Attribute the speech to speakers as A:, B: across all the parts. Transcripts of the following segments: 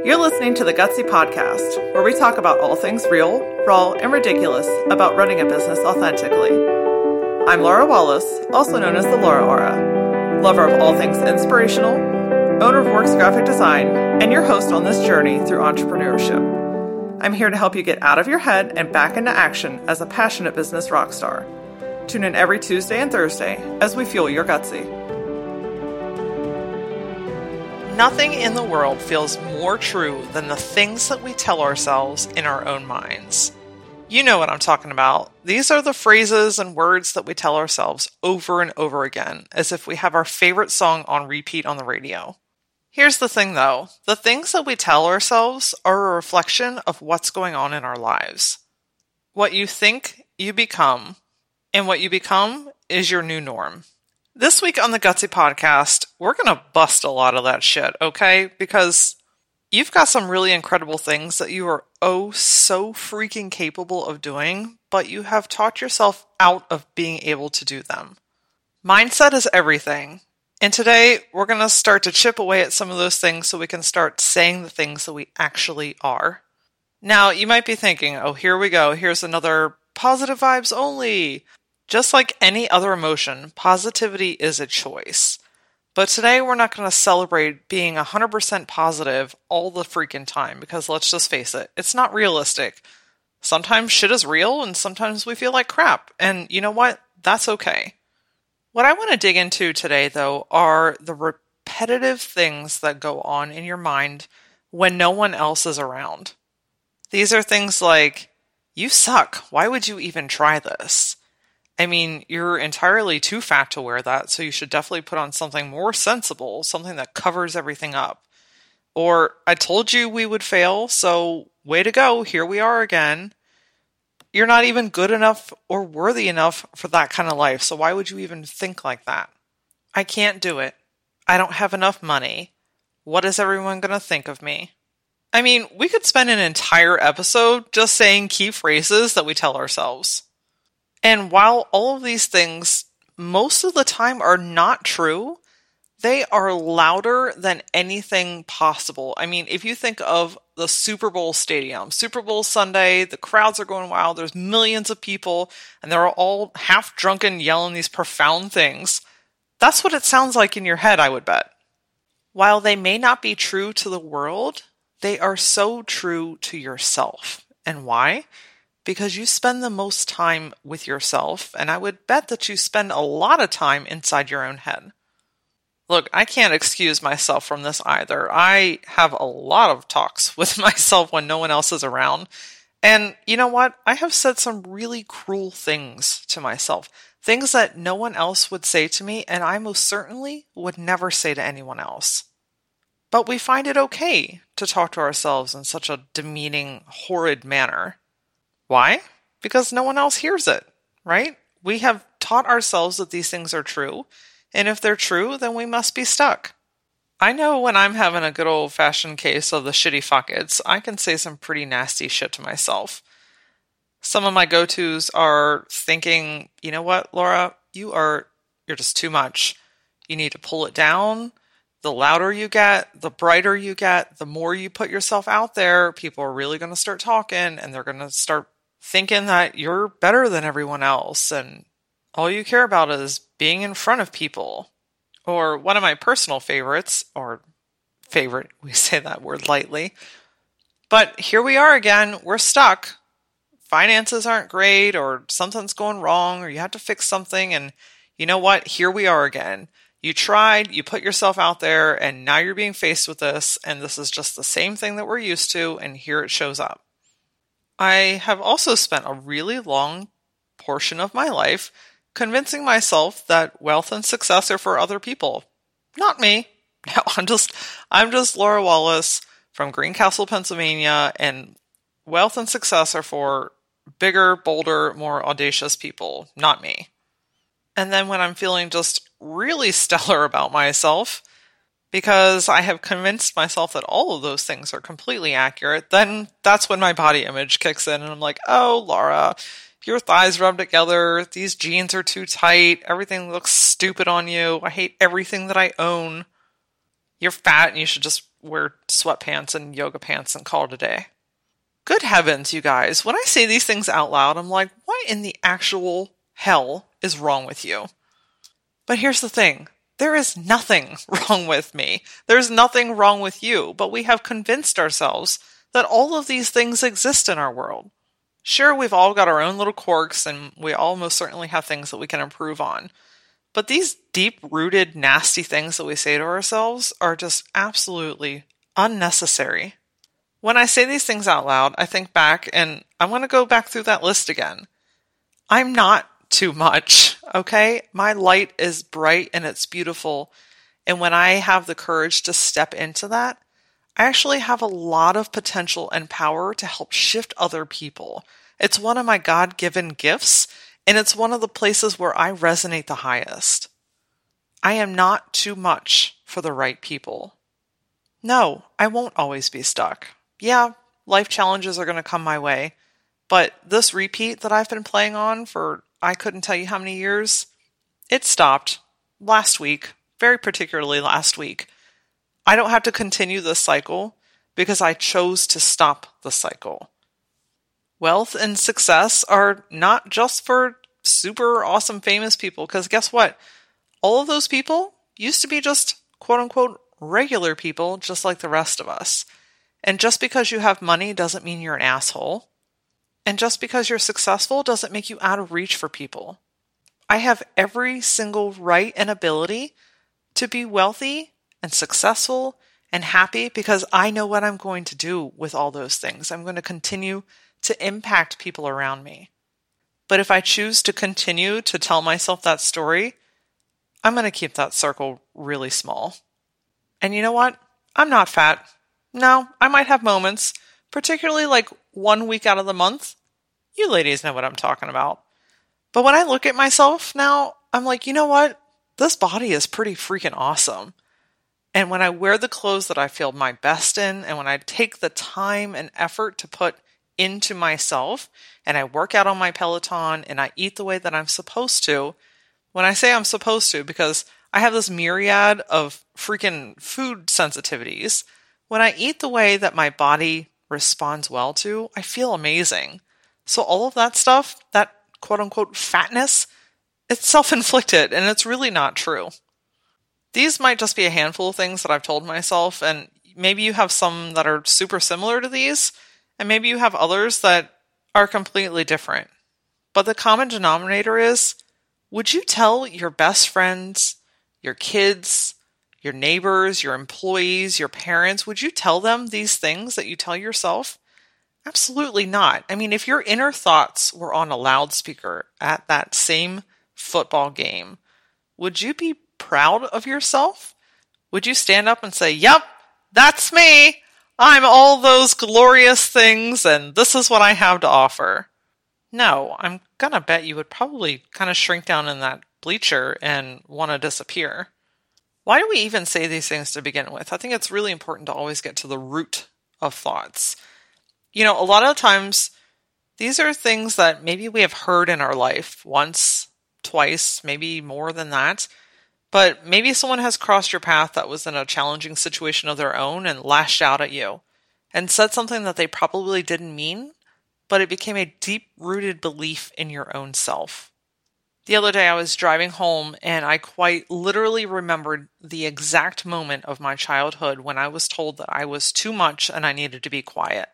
A: You're listening to the Gutsy Podcast, where we talk about all things real, raw, and ridiculous about running a business authentically. I'm Laura Wallace, also known as the Laura Aura, lover of all things inspirational, owner of Works Graphic Design, and your host on this journey through entrepreneurship. I'm here to help you get out of your head and back into action as a passionate business rock star. Tune in every Tuesday and Thursday as we fuel your gutsy. Nothing in the world feels more true than the things that we tell ourselves in our own minds. You know what I'm talking about. These are the phrases and words that we tell ourselves over and over again, as if we have our favorite song on repeat on the radio. Here's the thing though the things that we tell ourselves are a reflection of what's going on in our lives. What you think, you become, and what you become is your new norm. This week on the Gutsy podcast, we're going to bust a lot of that shit, okay? Because you've got some really incredible things that you are oh so freaking capable of doing, but you have taught yourself out of being able to do them. Mindset is everything. And today we're going to start to chip away at some of those things so we can start saying the things that we actually are. Now, you might be thinking, oh, here we go. Here's another positive vibes only. Just like any other emotion, positivity is a choice. But today we're not going to celebrate being 100% positive all the freaking time because let's just face it, it's not realistic. Sometimes shit is real and sometimes we feel like crap. And you know what? That's okay. What I want to dig into today, though, are the repetitive things that go on in your mind when no one else is around. These are things like, you suck. Why would you even try this? I mean, you're entirely too fat to wear that, so you should definitely put on something more sensible, something that covers everything up. Or, I told you we would fail, so way to go, here we are again. You're not even good enough or worthy enough for that kind of life, so why would you even think like that? I can't do it. I don't have enough money. What is everyone going to think of me? I mean, we could spend an entire episode just saying key phrases that we tell ourselves. And while all of these things most of the time are not true, they are louder than anything possible. I mean, if you think of the Super Bowl stadium, Super Bowl Sunday, the crowds are going wild, there's millions of people, and they're all half drunken yelling these profound things. That's what it sounds like in your head, I would bet. While they may not be true to the world, they are so true to yourself. And why? Because you spend the most time with yourself, and I would bet that you spend a lot of time inside your own head. Look, I can't excuse myself from this either. I have a lot of talks with myself when no one else is around. And you know what? I have said some really cruel things to myself. Things that no one else would say to me, and I most certainly would never say to anyone else. But we find it okay to talk to ourselves in such a demeaning, horrid manner. Why? Because no one else hears it, right? We have taught ourselves that these things are true, and if they're true, then we must be stuck. I know when I'm having a good old fashioned case of the shitty fuckets, I can say some pretty nasty shit to myself. Some of my go tos are thinking, you know what, Laura, you are, you're just too much. You need to pull it down. The louder you get, the brighter you get, the more you put yourself out there, people are really going to start talking and they're going to start thinking that you're better than everyone else and all you care about is being in front of people. Or one of my personal favorites, or favorite, we say that word lightly. But here we are again, we're stuck. Finances aren't great, or something's going wrong, or you have to fix something. And you know what? Here we are again. You tried, you put yourself out there, and now you're being faced with this. And this is just the same thing that we're used to, and here it shows up. I have also spent a really long portion of my life convincing myself that wealth and success are for other people. Not me. No, I'm just I'm just Laura Wallace from Greencastle, Pennsylvania, and wealth and success are for bigger, bolder, more audacious people, not me. And then when I'm feeling just really stellar about myself, because I have convinced myself that all of those things are completely accurate, then that's when my body image kicks in and I'm like, oh, Laura, your thighs rub together, these jeans are too tight, everything looks stupid on you, I hate everything that I own. You're fat and you should just wear sweatpants and yoga pants and call it a day. Good heavens, you guys. When I say these things out loud, I'm like, what in the actual hell is wrong with you? But here's the thing there is nothing wrong with me. There's nothing wrong with you, but we have convinced ourselves that all of these things exist in our world. Sure, we've all got our own little quirks and we all most certainly have things that we can improve on. But these deep rooted, nasty things that we say to ourselves are just absolutely unnecessary. When I say these things out loud, I think back and I want to go back through that list again. I'm not too much, okay? My light is bright and it's beautiful. And when I have the courage to step into that, I actually have a lot of potential and power to help shift other people. It's one of my God given gifts, and it's one of the places where I resonate the highest. I am not too much for the right people. No, I won't always be stuck. Yeah, life challenges are going to come my way, but this repeat that I've been playing on for I couldn't tell you how many years, it stopped last week, very particularly last week. I don't have to continue this cycle because I chose to stop the cycle. Wealth and success are not just for super awesome famous people, because guess what? All of those people used to be just quote unquote regular people, just like the rest of us. And just because you have money doesn't mean you're an asshole. And just because you're successful doesn't make you out of reach for people. I have every single right and ability to be wealthy and successful and happy because I know what I'm going to do with all those things. I'm going to continue to impact people around me. But if I choose to continue to tell myself that story, I'm going to keep that circle really small. And you know what? I'm not fat. No, I might have moments, particularly like one week out of the month. You ladies know what I'm talking about. But when I look at myself now, I'm like, you know what? This body is pretty freaking awesome. And when I wear the clothes that I feel my best in, and when I take the time and effort to put into myself, and I work out on my Peloton, and I eat the way that I'm supposed to, when I say I'm supposed to, because I have this myriad of freaking food sensitivities, when I eat the way that my body responds well to, I feel amazing. So all of that stuff, that quote unquote fatness, it's self inflicted and it's really not true. These might just be a handful of things that I've told myself, and maybe you have some that are super similar to these, and maybe you have others that are completely different. But the common denominator is would you tell your best friends, your kids, your neighbors, your employees, your parents, would you tell them these things that you tell yourself? Absolutely not. I mean, if your inner thoughts were on a loudspeaker at that same football game, would you be proud of yourself? Would you stand up and say, Yep, that's me. I'm all those glorious things, and this is what I have to offer? No, I'm gonna bet you would probably kind of shrink down in that bleacher and want to disappear. Why do we even say these things to begin with? I think it's really important to always get to the root of thoughts. You know, a lot of times these are things that maybe we have heard in our life once, twice, maybe more than that, but maybe someone has crossed your path that was in a challenging situation of their own and lashed out at you and said something that they probably didn't mean, but it became a deep rooted belief in your own self. The other day I was driving home and I quite literally remembered the exact moment of my childhood when I was told that I was too much and I needed to be quiet.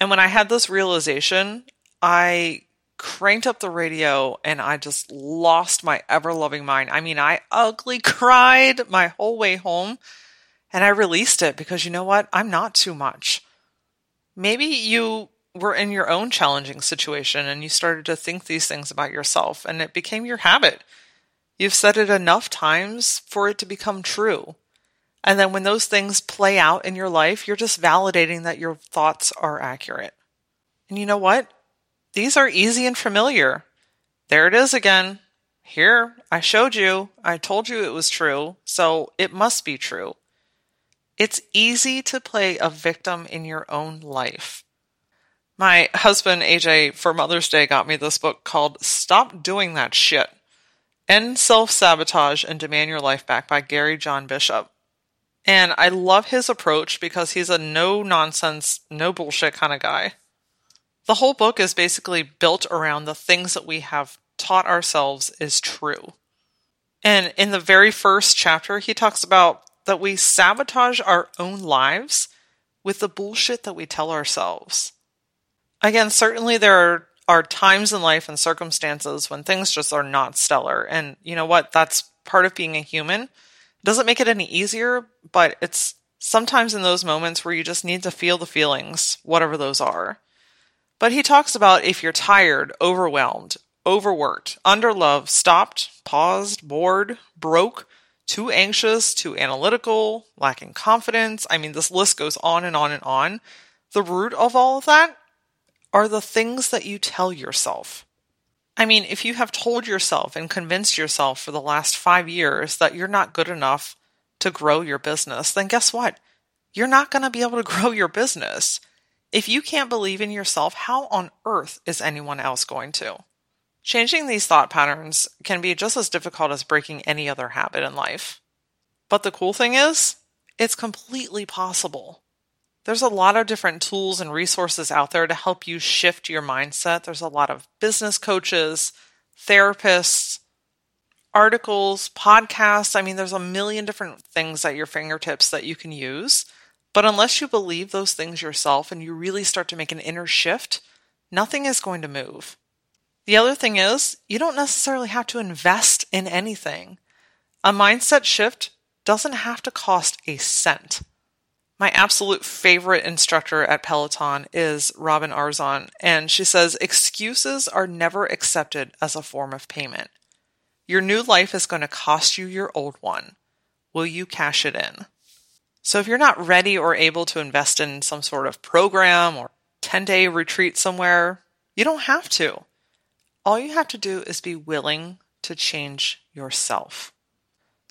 A: And when I had this realization, I cranked up the radio and I just lost my ever loving mind. I mean, I ugly cried my whole way home and I released it because you know what? I'm not too much. Maybe you were in your own challenging situation and you started to think these things about yourself and it became your habit. You've said it enough times for it to become true. And then when those things play out in your life, you're just validating that your thoughts are accurate. And you know what? These are easy and familiar. There it is again. Here, I showed you. I told you it was true, so it must be true. It's easy to play a victim in your own life. My husband, AJ, for Mother's Day got me this book called Stop Doing That Shit End Self Sabotage and Demand Your Life Back by Gary John Bishop. And I love his approach because he's a no nonsense, no bullshit kind of guy. The whole book is basically built around the things that we have taught ourselves is true. And in the very first chapter, he talks about that we sabotage our own lives with the bullshit that we tell ourselves. Again, certainly there are, are times in life and circumstances when things just are not stellar. And you know what? That's part of being a human. It doesn't make it any easier, but it's sometimes in those moments where you just need to feel the feelings, whatever those are. But he talks about if you're tired, overwhelmed, overworked, underloved, stopped, paused, bored, broke, too anxious, too analytical, lacking confidence. I mean, this list goes on and on and on. The root of all of that are the things that you tell yourself. I mean, if you have told yourself and convinced yourself for the last five years that you're not good enough to grow your business, then guess what? You're not going to be able to grow your business. If you can't believe in yourself, how on earth is anyone else going to? Changing these thought patterns can be just as difficult as breaking any other habit in life. But the cool thing is, it's completely possible. There's a lot of different tools and resources out there to help you shift your mindset. There's a lot of business coaches, therapists, articles, podcasts. I mean, there's a million different things at your fingertips that you can use. But unless you believe those things yourself and you really start to make an inner shift, nothing is going to move. The other thing is, you don't necessarily have to invest in anything. A mindset shift doesn't have to cost a cent. My absolute favorite instructor at Peloton is Robin Arzon, and she says excuses are never accepted as a form of payment. Your new life is going to cost you your old one. Will you cash it in? So if you're not ready or able to invest in some sort of program or 10 day retreat somewhere, you don't have to. All you have to do is be willing to change yourself.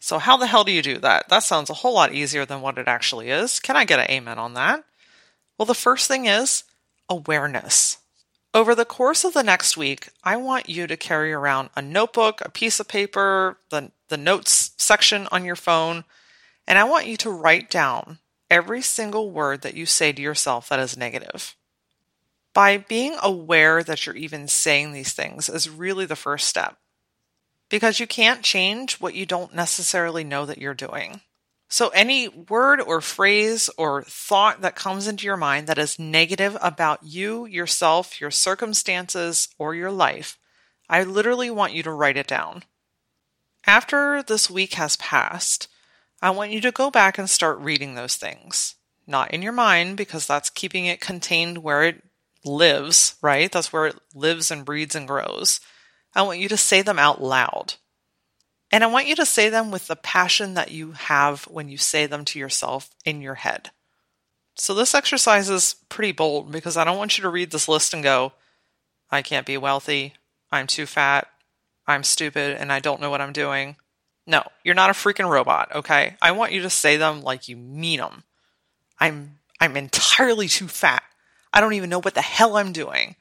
A: So, how the hell do you do that? That sounds a whole lot easier than what it actually is. Can I get an amen on that? Well, the first thing is awareness. Over the course of the next week, I want you to carry around a notebook, a piece of paper, the, the notes section on your phone, and I want you to write down every single word that you say to yourself that is negative. By being aware that you're even saying these things is really the first step. Because you can't change what you don't necessarily know that you're doing. So, any word or phrase or thought that comes into your mind that is negative about you, yourself, your circumstances, or your life, I literally want you to write it down. After this week has passed, I want you to go back and start reading those things. Not in your mind, because that's keeping it contained where it lives, right? That's where it lives and breeds and grows. I want you to say them out loud. And I want you to say them with the passion that you have when you say them to yourself in your head. So this exercise is pretty bold because I don't want you to read this list and go, I can't be wealthy. I'm too fat. I'm stupid and I don't know what I'm doing. No, you're not a freaking robot, okay? I want you to say them like you mean them. I'm I'm entirely too fat. I don't even know what the hell I'm doing.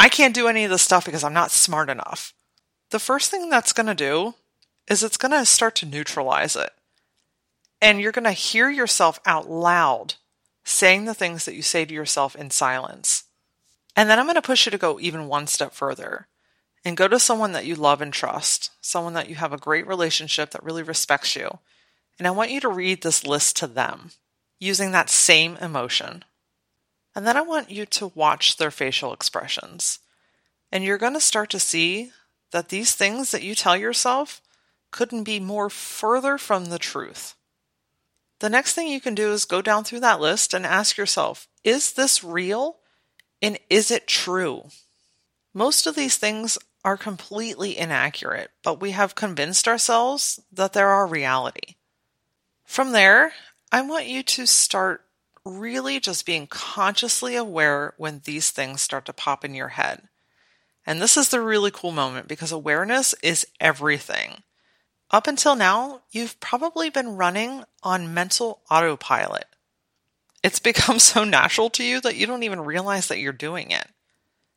A: I can't do any of this stuff because I'm not smart enough. The first thing that's going to do is it's going to start to neutralize it. And you're going to hear yourself out loud saying the things that you say to yourself in silence. And then I'm going to push you to go even one step further and go to someone that you love and trust, someone that you have a great relationship that really respects you. And I want you to read this list to them using that same emotion. And then I want you to watch their facial expressions. And you're going to start to see that these things that you tell yourself couldn't be more further from the truth. The next thing you can do is go down through that list and ask yourself, is this real? And is it true? Most of these things are completely inaccurate, but we have convinced ourselves that they're our reality. From there, I want you to start really just being consciously aware when these things start to pop in your head. And this is the really cool moment because awareness is everything. Up until now, you've probably been running on mental autopilot. It's become so natural to you that you don't even realize that you're doing it.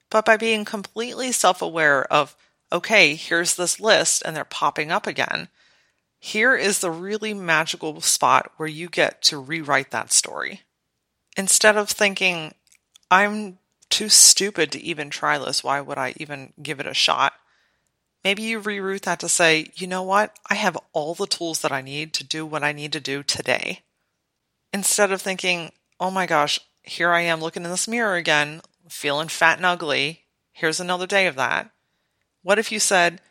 A: But by being completely self aware of, okay, here's this list and they're popping up again, here is the really magical spot where you get to rewrite that story. Instead of thinking, I'm too stupid to even try this, why would I even give it a shot? Maybe you reroute that to say, you know what? I have all the tools that I need to do what I need to do today. Instead of thinking, oh my gosh, here I am looking in this mirror again, feeling fat and ugly. Here's another day of that. What if you said,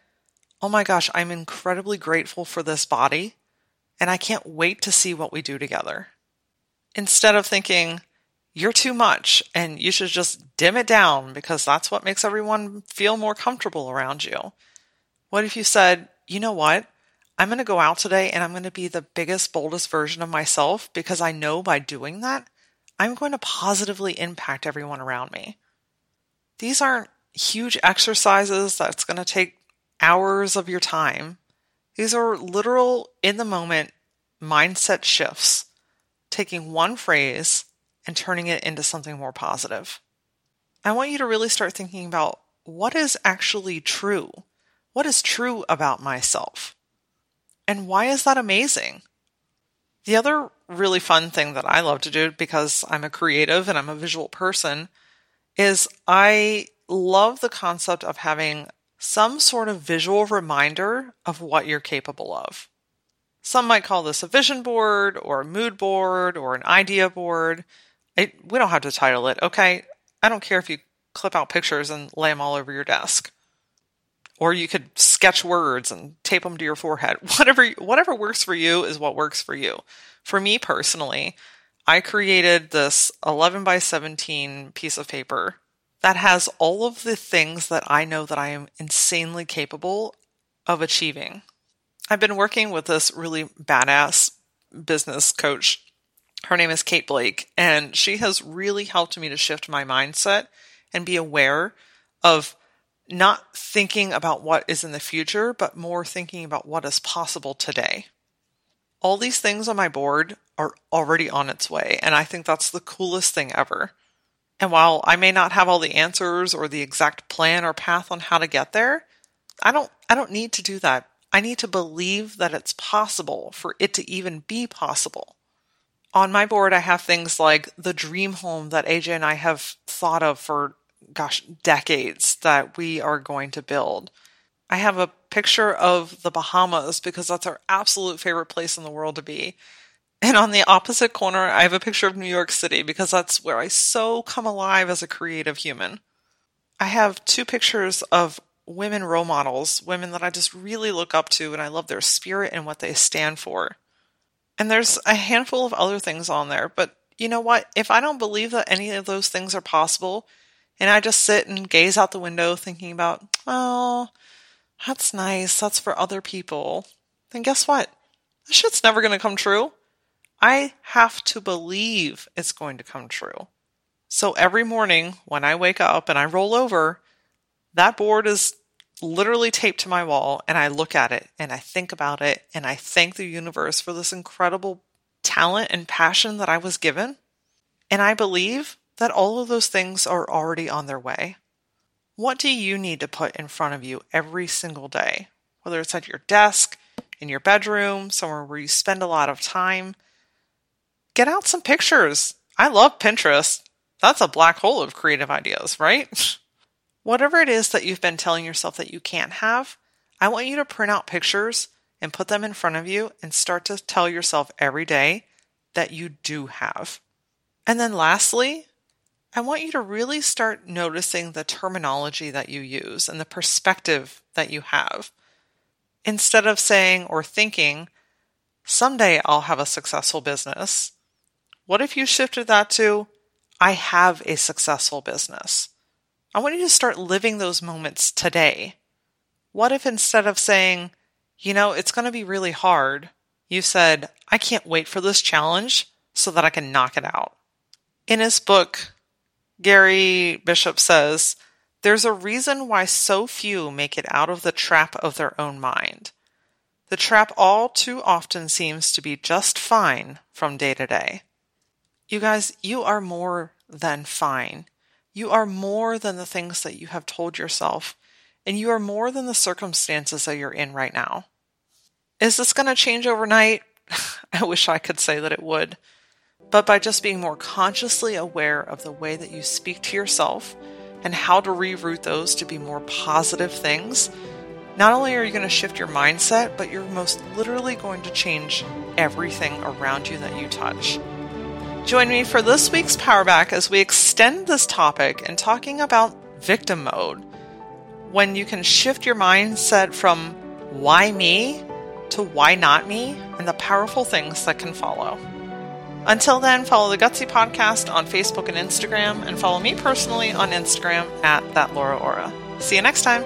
A: oh my gosh, I'm incredibly grateful for this body and I can't wait to see what we do together? Instead of thinking, you're too much and you should just dim it down because that's what makes everyone feel more comfortable around you. What if you said, you know what? I'm going to go out today and I'm going to be the biggest, boldest version of myself because I know by doing that, I'm going to positively impact everyone around me. These aren't huge exercises that's going to take hours of your time. These are literal, in the moment mindset shifts, taking one phrase and turning it into something more positive. I want you to really start thinking about what is actually true. What is true about myself? And why is that amazing? The other really fun thing that I love to do because I'm a creative and I'm a visual person is I love the concept of having some sort of visual reminder of what you're capable of. Some might call this a vision board or a mood board or an idea board. It, we don't have to title it, okay? I don't care if you clip out pictures and lay them all over your desk. Or you could sketch words and tape them to your forehead. Whatever whatever works for you is what works for you. For me personally, I created this 11 by 17 piece of paper that has all of the things that I know that I am insanely capable of achieving. I've been working with this really badass business coach. Her name is Kate Blake, and she has really helped me to shift my mindset and be aware of not thinking about what is in the future, but more thinking about what is possible today. All these things on my board are already on its way, and I think that's the coolest thing ever. And while I may not have all the answers or the exact plan or path on how to get there, I don't I don't need to do that. I need to believe that it's possible for it to even be possible. On my board I have things like the dream home that AJ and I have thought of for gosh, decades that we are going to build. I have a picture of the Bahamas because that's our absolute favorite place in the world to be. And on the opposite corner, I have a picture of New York City because that's where I so come alive as a creative human. I have two pictures of women role models, women that I just really look up to and I love their spirit and what they stand for. And there's a handful of other things on there, but you know what? If I don't believe that any of those things are possible, and I just sit and gaze out the window thinking about, oh, that's nice, that's for other people, then guess what? This shit's never going to come true. I have to believe it's going to come true. So every morning when I wake up and I roll over, that board is literally taped to my wall and I look at it and I think about it and I thank the universe for this incredible talent and passion that I was given. And I believe that all of those things are already on their way. What do you need to put in front of you every single day? Whether it's at your desk, in your bedroom, somewhere where you spend a lot of time, get out some pictures. I love Pinterest. That's a black hole of creative ideas, right? Whatever it is that you've been telling yourself that you can't have, I want you to print out pictures and put them in front of you and start to tell yourself every day that you do have. And then lastly, I want you to really start noticing the terminology that you use and the perspective that you have. Instead of saying or thinking, someday I'll have a successful business, what if you shifted that to, I have a successful business? I want you to start living those moments today. What if instead of saying, you know, it's going to be really hard, you said, I can't wait for this challenge so that I can knock it out? In his book, Gary Bishop says, There's a reason why so few make it out of the trap of their own mind. The trap all too often seems to be just fine from day to day. You guys, you are more than fine. You are more than the things that you have told yourself, and you are more than the circumstances that you're in right now. Is this going to change overnight? I wish I could say that it would. But by just being more consciously aware of the way that you speak to yourself and how to reroute those to be more positive things, not only are you going to shift your mindset, but you're most literally going to change everything around you that you touch. Join me for this week's Power Back as we extend this topic and talking about victim mode. When you can shift your mindset from why me to why not me and the powerful things that can follow. Until then, follow the Gutsy Podcast on Facebook and Instagram, and follow me personally on Instagram at that Laura Aura. See you next time.